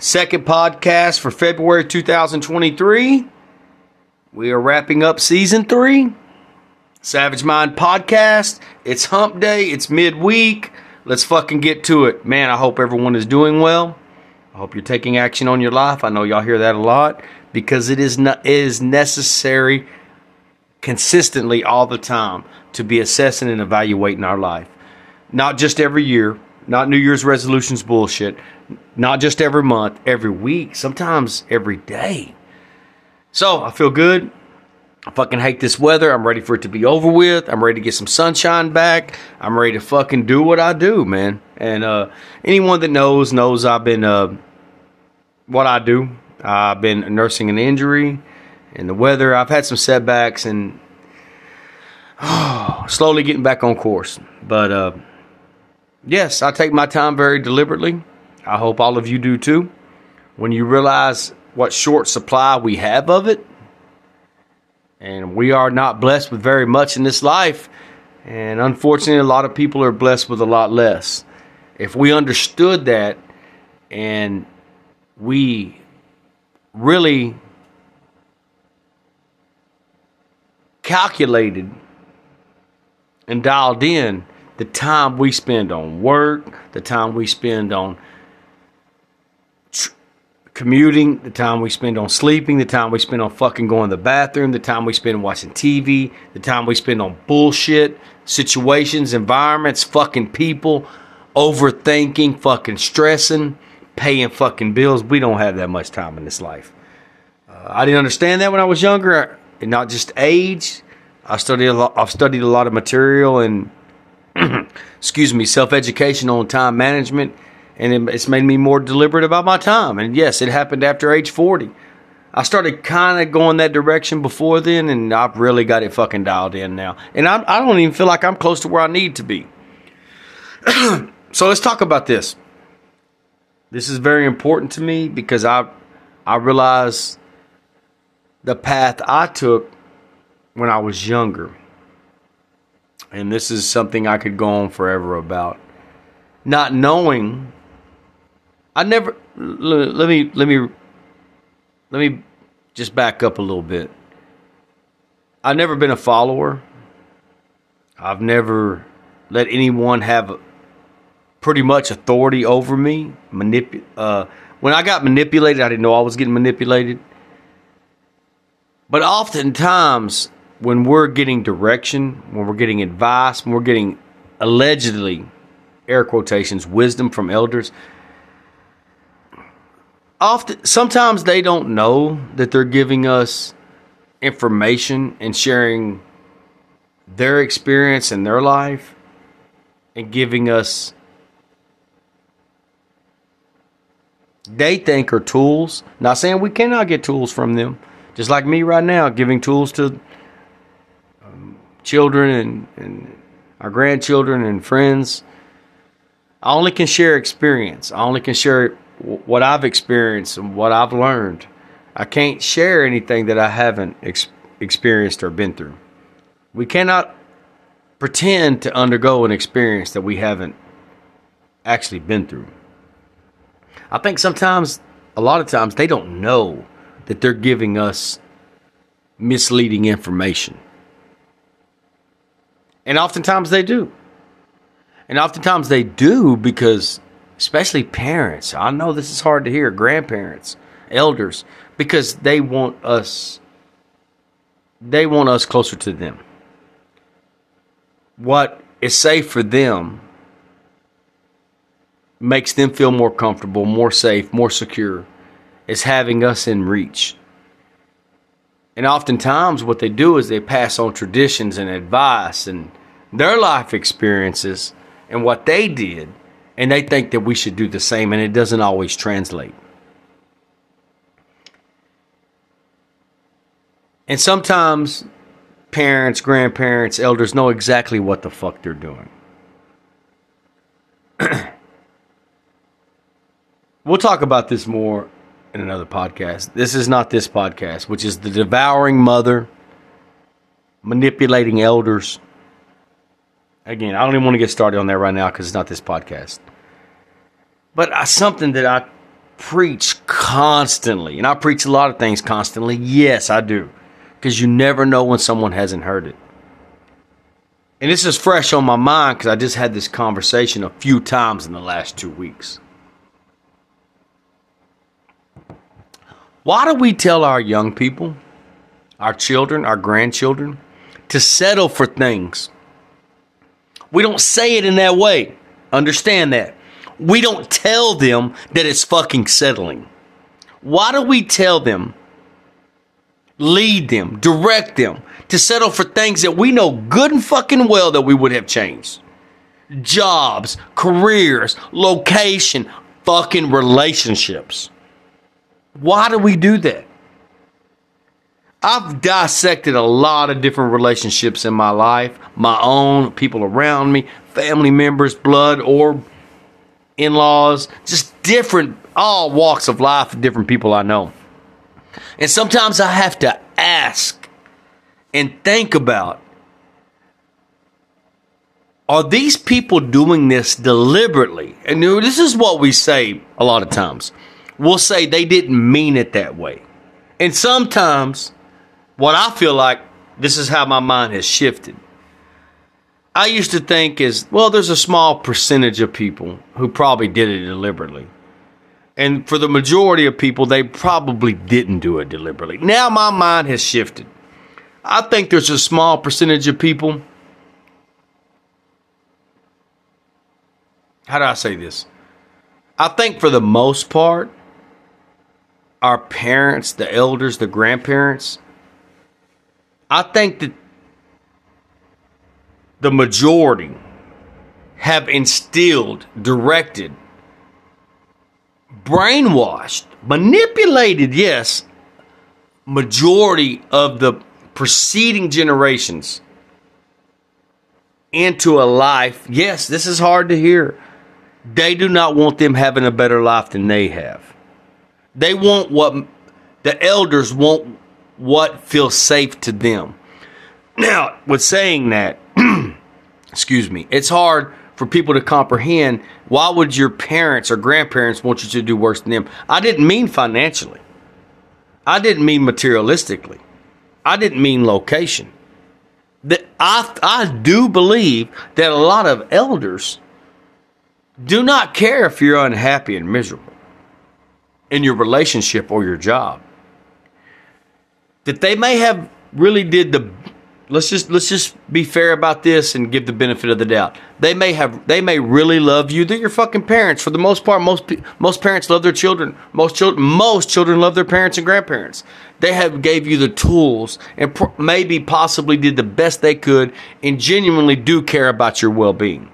Second podcast for February 2023. We are wrapping up season three. Savage Mind podcast. It's hump day, it's midweek. Let's fucking get to it. Man, I hope everyone is doing well. I hope you're taking action on your life. I know y'all hear that a lot because it is not, it is necessary consistently all the time to be assessing and evaluating our life. Not just every year, not New Year's resolutions bullshit, not just every month, every week, sometimes every day. So I feel good. I fucking hate this weather. I'm ready for it to be over with. I'm ready to get some sunshine back. I'm ready to fucking do what I do, man. And uh, anyone that knows knows I've been uh, what I do. I've been nursing an injury and the weather. I've had some setbacks and oh, slowly getting back on course. But uh, yes, I take my time very deliberately. I hope all of you do too. When you realize what short supply we have of it, and we are not blessed with very much in this life, and unfortunately, a lot of people are blessed with a lot less. If we understood that and we really calculated and dialed in the time we spend on work, the time we spend on commuting, the time we spend on sleeping, the time we spend on fucking going to the bathroom, the time we spend watching TV, the time we spend on bullshit, situations, environments, fucking people, overthinking, fucking stressing, paying fucking bills. We don't have that much time in this life. Uh, I didn't understand that when I was younger and not just age. I studied a lot, I've studied a lot of material and excuse me, self education on time management, and it's made me more deliberate about my time. And yes, it happened after age forty. I started kind of going that direction before then, and I've really got it fucking dialed in now. And I, I don't even feel like I'm close to where I need to be. so let's talk about this. This is very important to me because I I realize the path I took when I was younger. And this is something I could go on forever about. Not knowing I never let me let me let me just back up a little bit. I've never been a follower. I've never let anyone have pretty much authority over me. Manip- uh, when I got manipulated, I didn't know I was getting manipulated. But oftentimes, when we're getting direction, when we're getting advice, when we're getting allegedly, air quotations, wisdom from elders, often sometimes they don't know that they're giving us information and sharing their experience in their life and giving us they think are tools. Not saying we cannot get tools from them. Just like me right now, giving tools to children and, and our grandchildren and friends. I only can share experience. I only can share what I've experienced and what I've learned. I can't share anything that I haven't ex- experienced or been through. We cannot pretend to undergo an experience that we haven't actually been through. I think sometimes, a lot of times, they don't know that they're giving us misleading information. And oftentimes they do. And oftentimes they do because, especially parents, I know this is hard to hear, grandparents, elders, because they want us they want us closer to them. What is safe for them makes them feel more comfortable, more safe, more secure is having us in reach. And oftentimes, what they do is they pass on traditions and advice and their life experiences and what they did, and they think that we should do the same, and it doesn't always translate. And sometimes parents, grandparents, elders know exactly what the fuck they're doing. we'll talk about this more in another podcast. This is not this podcast, which is the devouring mother, manipulating elders. Again, I don't even want to get started on that right now because it's not this podcast. But uh, something that I preach constantly, and I preach a lot of things constantly. Yes, I do. Because you never know when someone hasn't heard it. And this is fresh on my mind because I just had this conversation a few times in the last two weeks. Why do we tell our young people, our children, our grandchildren, to settle for things? We don't say it in that way. Understand that. We don't tell them that it's fucking settling. Why do we tell them, lead them, direct them to settle for things that we know good and fucking well that we would have changed? Jobs, careers, location, fucking relationships. Why do we do that? I've dissected a lot of different relationships in my life, my own, people around me, family members, blood, or in laws, just different, all walks of life, different people I know. And sometimes I have to ask and think about are these people doing this deliberately? And this is what we say a lot of times. We'll say they didn't mean it that way. And sometimes, what I feel like, this is how my mind has shifted. I used to think is, well, there's a small percentage of people who probably did it deliberately. And for the majority of people, they probably didn't do it deliberately. Now my mind has shifted. I think there's a small percentage of people. How do I say this? I think for the most part, our parents, the elders, the grandparents, I think that the majority have instilled, directed, brainwashed, manipulated, yes, majority of the preceding generations into a life. Yes, this is hard to hear. They do not want them having a better life than they have. They want what the elders want what feels safe to them. Now, with saying that, excuse me, it's hard for people to comprehend why would your parents or grandparents want you to do worse than them? I didn't mean financially. I didn't mean materialistically. I didn't mean location. That I I do believe that a lot of elders do not care if you're unhappy and miserable in your relationship or your job. That they may have really did the let's just let's just be fair about this and give the benefit of the doubt. They may have they may really love you. They're your fucking parents for the most part. Most most parents love their children. Most children most children love their parents and grandparents. They have gave you the tools and pr- maybe possibly did the best they could and genuinely do care about your well-being.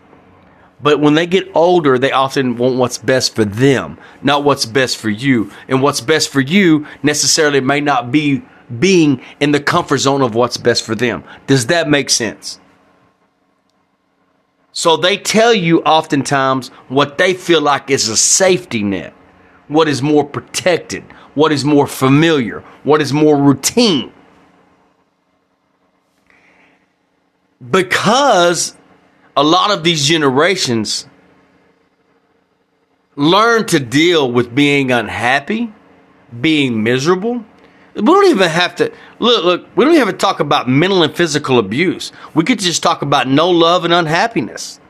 But when they get older, they often want what's best for them, not what's best for you. And what's best for you necessarily may not be being in the comfort zone of what's best for them. Does that make sense? So they tell you oftentimes what they feel like is a safety net, what is more protected, what is more familiar, what is more routine. Because a lot of these generations learn to deal with being unhappy, being miserable, we don't even have to look. Look, we don't even talk about mental and physical abuse. We could just talk about no love and unhappiness,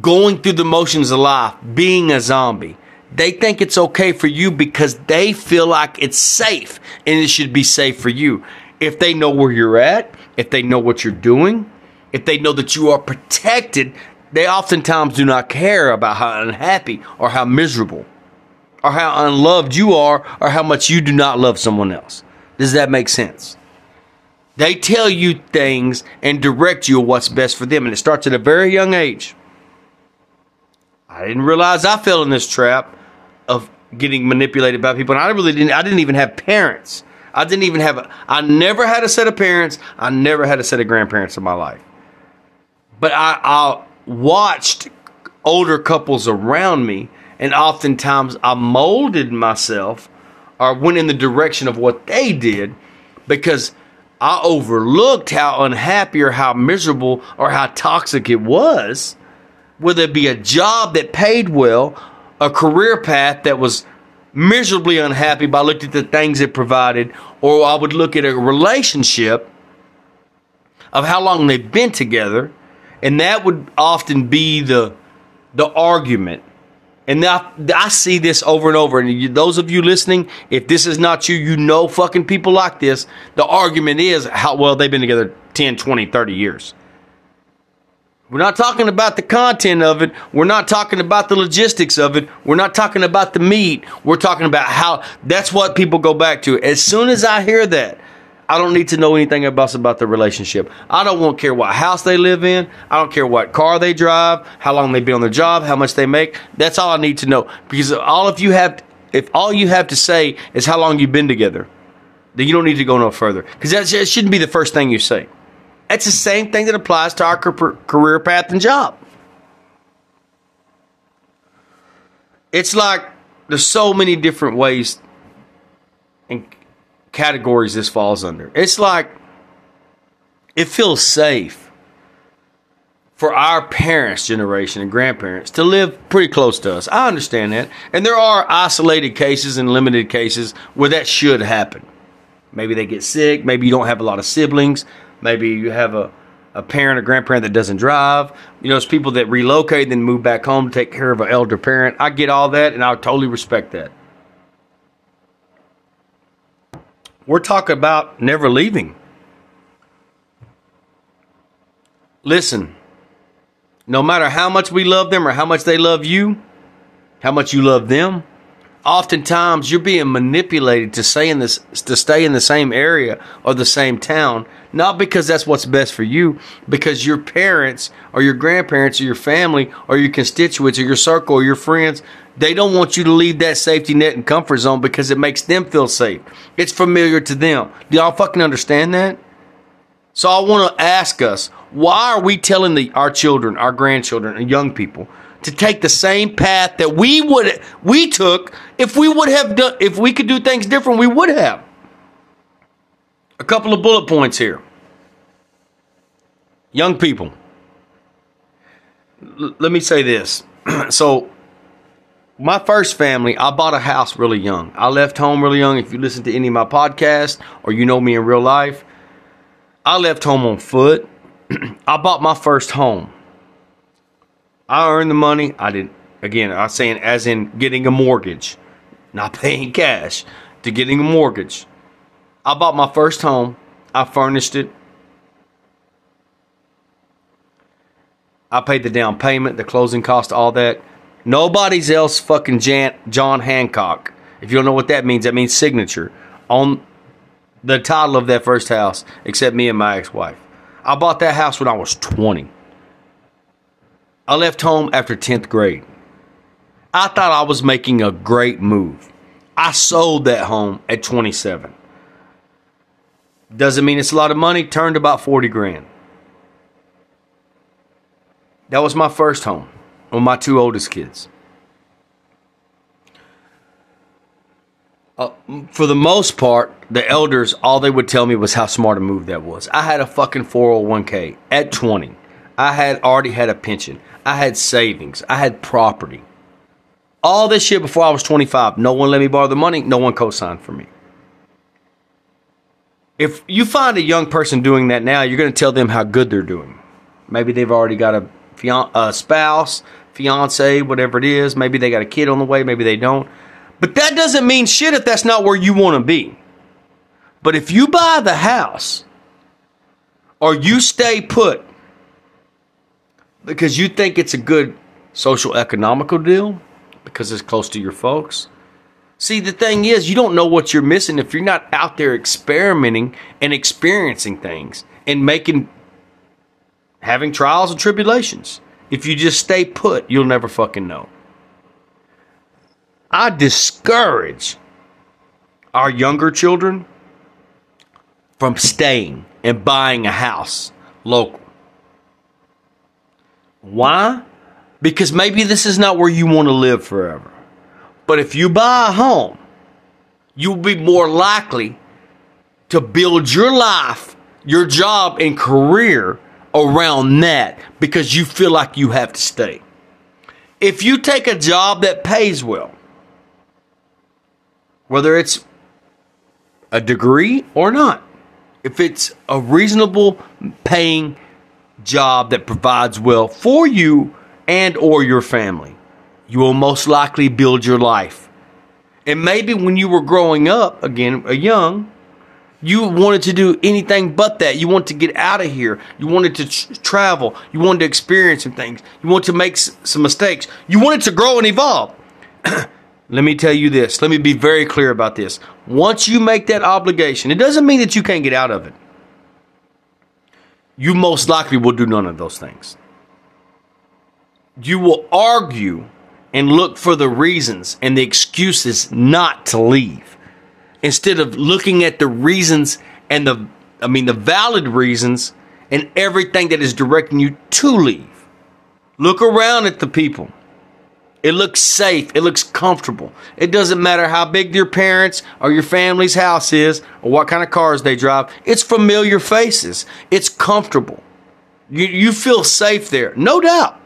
going through the motions of life, being a zombie. They think it's okay for you because they feel like it's safe and it should be safe for you. If they know where you're at, if they know what you're doing, if they know that you are protected, they oftentimes do not care about how unhappy or how miserable or how unloved you are or how much you do not love someone else. Does that make sense? They tell you things and direct you what's best for them, and it starts at a very young age. I didn't realize I fell in this trap of getting manipulated by people, and I really didn't. I didn't even have parents. I didn't even have. A, I never had a set of parents. I never had a set of grandparents in my life. But I, I watched older couples around me and oftentimes I molded myself or went in the direction of what they did because I overlooked how unhappy or how miserable or how toxic it was. Whether it be a job that paid well a career path that was miserably unhappy by looking at the things it provided, or I would look at a relationship of how long they've been together, and that would often be the the argument. And I, I see this over and over. And you, those of you listening, if this is not you, you know fucking people like this. The argument is how well they've been together 10, 20, 30 years. We're not talking about the content of it. We're not talking about the logistics of it. We're not talking about the meat. We're talking about how that's what people go back to. As soon as I hear that, I don't need to know anything else about the relationship. I don't want care what house they live in. I don't care what car they drive, how long they've been on their job, how much they make. That's all I need to know. Because all if you have if all you have to say is how long you've been together, then you don't need to go no further. Because that shouldn't be the first thing you say. It's the same thing that applies to our career path and job. It's like there's so many different ways and categories this falls under. It's like it feels safe for our parents' generation and grandparents to live pretty close to us. I understand that. And there are isolated cases and limited cases where that should happen. Maybe they get sick, maybe you don't have a lot of siblings, Maybe you have a, a parent or grandparent that doesn't drive. You know, it's people that relocate then move back home to take care of an elder parent. I get all that and I totally respect that. We're talking about never leaving. Listen, no matter how much we love them or how much they love you, how much you love them, oftentimes you're being manipulated to stay in this to stay in the same area or the same town not because that's what's best for you because your parents or your grandparents or your family or your constituents or your circle or your friends they don't want you to leave that safety net and comfort zone because it makes them feel safe. It's familiar to them. Do y'all fucking understand that? So i want to ask us why are we telling the, our children our grandchildren and young people to take the same path that we would we took if we would have done if we could do things different we would have a couple of bullet points here young people L- let me say this so my first family i bought a house really young i left home really young if you listen to any of my podcasts or you know me in real life i left home on foot i bought my first home I earned the money. I didn't. Again, I'm saying as in getting a mortgage, not paying cash, to getting a mortgage. I bought my first home. I furnished it. I paid the down payment, the closing cost, all that. Nobody's else fucking Jan, John Hancock. If you don't know what that means, that means signature on the title of that first house, except me and my ex wife. I bought that house when I was 20. I left home after 10th grade. I thought I was making a great move. I sold that home at 27. Doesn't mean it's a lot of money, turned about 40 grand. That was my first home with my two oldest kids. Uh, for the most part, the elders, all they would tell me was how smart a move that was. I had a fucking 401k at 20. I had already had a pension. I had savings. I had property. All this shit before I was 25. No one let me borrow the money. No one co-signed for me. If you find a young person doing that now, you're going to tell them how good they're doing. Maybe they've already got a, fian- a spouse, fiance, whatever it is. Maybe they got a kid on the way. Maybe they don't. But that doesn't mean shit if that's not where you want to be. But if you buy the house or you stay put because you think it's a good social economical deal because it's close to your folks. See, the thing is, you don't know what you're missing if you're not out there experimenting and experiencing things and making, having trials and tribulations. If you just stay put, you'll never fucking know. I discourage our younger children from staying and buying a house local. Why? Because maybe this is not where you want to live forever. But if you buy a home, you'll be more likely to build your life, your job, and career around that because you feel like you have to stay. If you take a job that pays well, whether it's a degree or not, if it's a reasonable paying job that provides well for you and or your family, you will most likely build your life. And maybe when you were growing up, again, a young, you wanted to do anything but that. You wanted to get out of here. You wanted to tr- travel. You wanted to experience some things. You wanted to make s- some mistakes. You wanted to grow and evolve. Let me tell you this. Let me be very clear about this. Once you make that obligation, it doesn't mean that you can't get out of it. You most likely will do none of those things. You will argue and look for the reasons and the excuses not to leave instead of looking at the reasons and the I mean the valid reasons and everything that is directing you to leave. Look around at the people. It looks safe. It looks comfortable. It doesn't matter how big your parents or your family's house is or what kind of cars they drive. It's familiar faces. It's comfortable. You, you feel safe there. No doubt.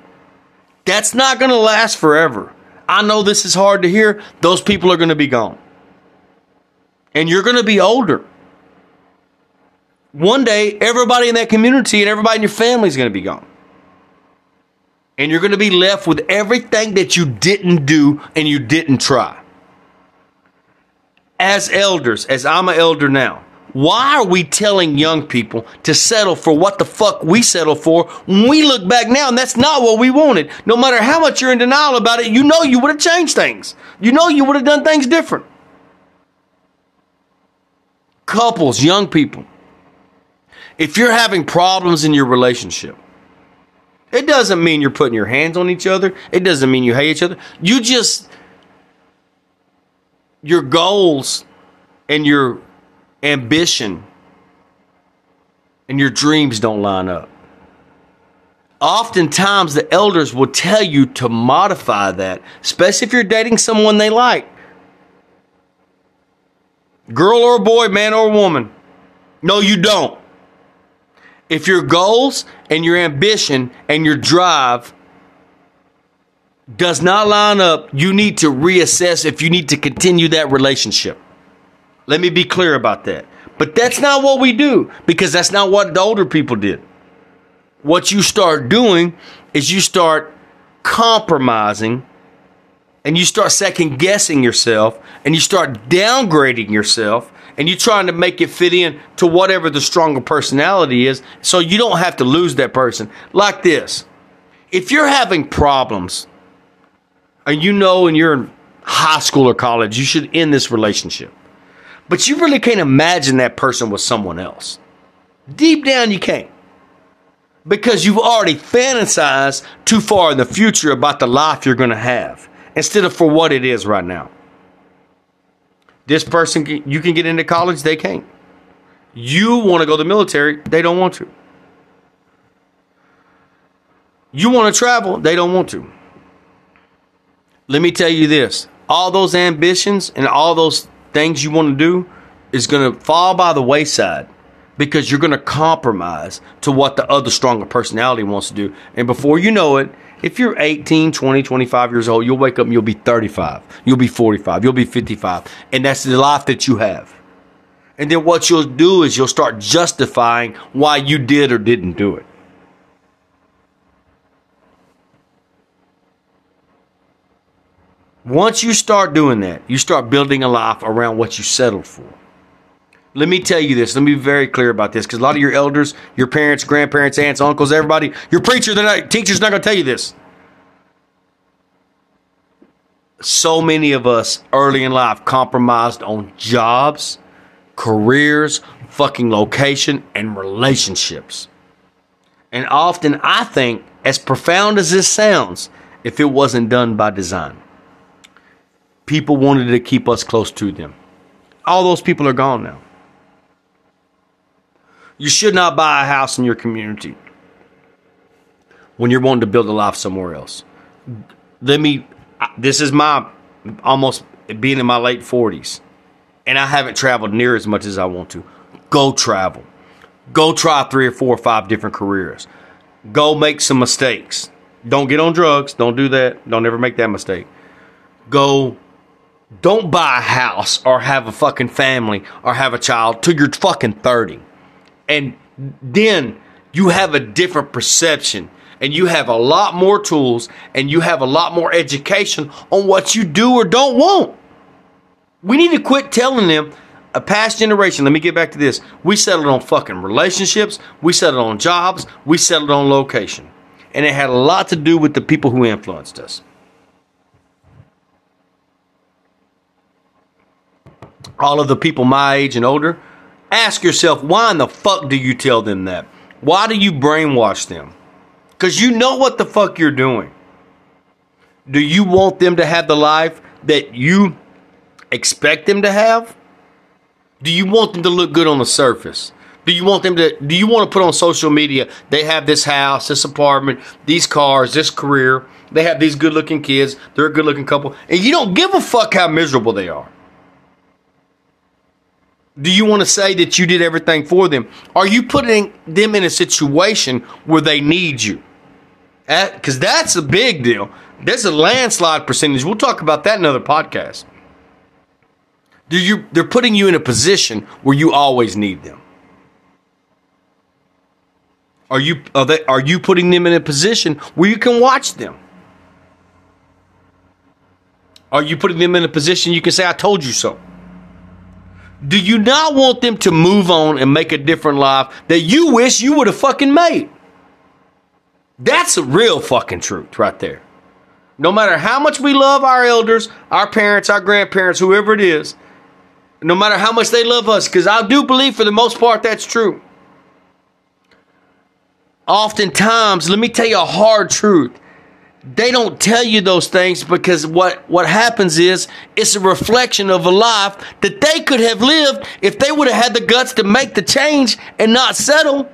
That's not going to last forever. I know this is hard to hear. Those people are going to be gone. And you're going to be older. One day, everybody in that community and everybody in your family is going to be gone and you're going to be left with everything that you didn't do and you didn't try. As elders, as I'm an elder now, why are we telling young people to settle for what the fuck we settle for when we look back now and that's not what we wanted? No matter how much you're in denial about it, you know you would have changed things. You know you would have done things different. Couples, young people, if you're having problems in your relationship, it doesn't mean you're putting your hands on each other. It doesn't mean you hate each other. You just, your goals and your ambition and your dreams don't line up. Oftentimes, the elders will tell you to modify that, especially if you're dating someone they like. Girl or boy, man or woman. No, you don't. If your goals and your ambition and your drive does not line up, you need to reassess if you need to continue that relationship. Let me be clear about that. But that's not what we do because that's not what the older people did. What you start doing is you start compromising and you start second guessing yourself and you start downgrading yourself and you're trying to make it fit in to whatever the stronger personality is so you don't have to lose that person. Like this if you're having problems and you know and you're in high school or college, you should end this relationship. But you really can't imagine that person with someone else. Deep down, you can't. Because you've already fantasized too far in the future about the life you're going to have instead of for what it is right now. This person, you can get into college, they can't. You want to go to the military, they don't want to. You want to travel, they don't want to. Let me tell you this all those ambitions and all those things you want to do is going to fall by the wayside because you're going to compromise to what the other stronger personality wants to do. And before you know it, if you're 18, 20, 25 years old, you'll wake up and you'll be 35, you'll be 45, you'll be 55. And that's the life that you have. And then what you'll do is you'll start justifying why you did or didn't do it. Once you start doing that, you start building a life around what you settled for. Let me tell you this. Let me be very clear about this because a lot of your elders, your parents, grandparents, aunts, uncles, everybody, your preacher, they're not, teacher's not going to tell you this. So many of us early in life compromised on jobs, careers, fucking location, and relationships. And often I think, as profound as this sounds, if it wasn't done by design, people wanted to keep us close to them. All those people are gone now. You should not buy a house in your community when you're wanting to build a life somewhere else. Let me, this is my almost being in my late 40s, and I haven't traveled near as much as I want to. Go travel. Go try three or four or five different careers. Go make some mistakes. Don't get on drugs. Don't do that. Don't ever make that mistake. Go. Don't buy a house or have a fucking family or have a child till you're fucking 30. And then you have a different perception and you have a lot more tools and you have a lot more education on what you do or don't want. We need to quit telling them a past generation, let me get back to this. We settled on fucking relationships, we settled on jobs, we settled on location. And it had a lot to do with the people who influenced us. All of the people my age and older, ask yourself why in the fuck do you tell them that? Why do you brainwash them? Because you know what the fuck you're doing. Do you want them to have the life that you expect them to have? Do you want them to look good on the surface? Do you want them to do you want to put on social media they have this house, this apartment, these cars, this career, they have these good looking kids, they're a good looking couple, and you don't give a fuck how miserable they are? Do you want to say that you did everything for them? Are you putting them in a situation where they need you? Because that's a big deal. There's a landslide percentage. We'll talk about that in another podcast. Do you, they're putting you in a position where you always need them. Are you are, they, are you putting them in a position where you can watch them? Are you putting them in a position you can say, I told you so? Do you not want them to move on and make a different life that you wish you would have fucking made? That's a real fucking truth right there. No matter how much we love our elders, our parents, our grandparents, whoever it is, no matter how much they love us, because I do believe for the most part that's true. Oftentimes, let me tell you a hard truth they don't tell you those things because what, what happens is it's a reflection of a life that they could have lived if they would have had the guts to make the change and not settle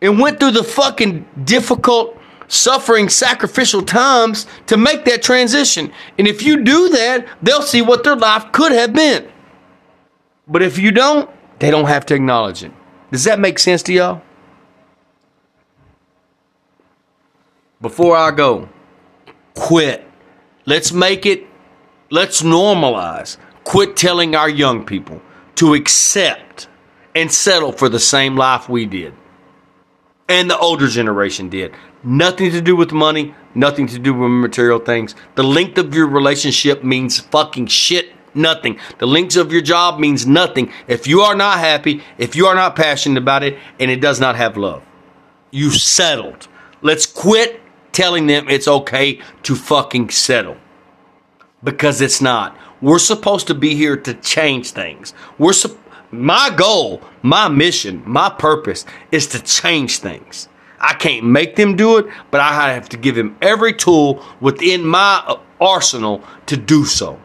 and went through the fucking difficult suffering sacrificial times to make that transition. And if you do that they'll see what their life could have been. But if you don't they don't have to acknowledge it. Does that make sense to y'all before I go, quit. Let's make it, let's normalize. Quit telling our young people to accept and settle for the same life we did and the older generation did. Nothing to do with money, nothing to do with material things. The length of your relationship means fucking shit nothing. The length of your job means nothing if you are not happy, if you are not passionate about it, and it does not have love. You settled. Let's quit telling them it's okay to fucking settle. Because it's not. We're supposed to be here to change things. We're su- my goal, my mission, my purpose is to change things. I can't make them do it, but I have to give them every tool within my uh, arsenal to do so.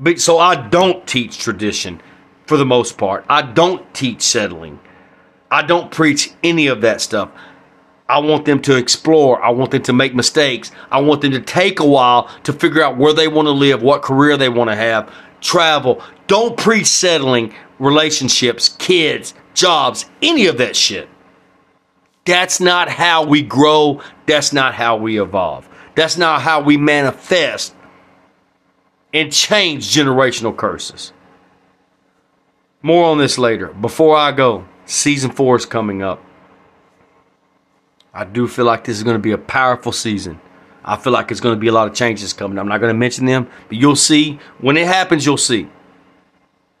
But so I don't teach tradition for the most part. I don't teach settling. I don't preach any of that stuff. I want them to explore. I want them to make mistakes. I want them to take a while to figure out where they want to live, what career they want to have, travel. Don't preach settling relationships, kids, jobs, any of that shit. That's not how we grow. That's not how we evolve. That's not how we manifest and change generational curses. More on this later. Before I go, season four is coming up. I do feel like this is going to be a powerful season. I feel like it's going to be a lot of changes coming. I'm not going to mention them, but you'll see. When it happens, you'll see.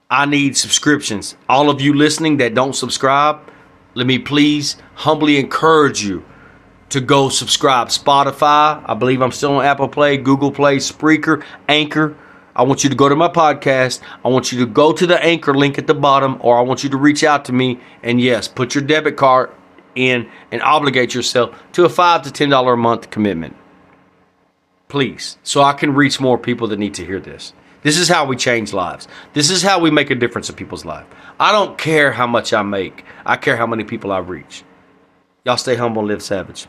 I need subscriptions. All of you listening that don't subscribe, let me please humbly encourage you to go subscribe. Spotify, I believe I'm still on Apple Play, Google Play, Spreaker, Anchor. I want you to go to my podcast. I want you to go to the Anchor link at the bottom, or I want you to reach out to me and yes, put your debit card in and obligate yourself to a five to ten dollar a month commitment. Please, so I can reach more people that need to hear this. This is how we change lives. This is how we make a difference in people's life. I don't care how much I make. I care how many people I reach. Y'all stay humble and live savage.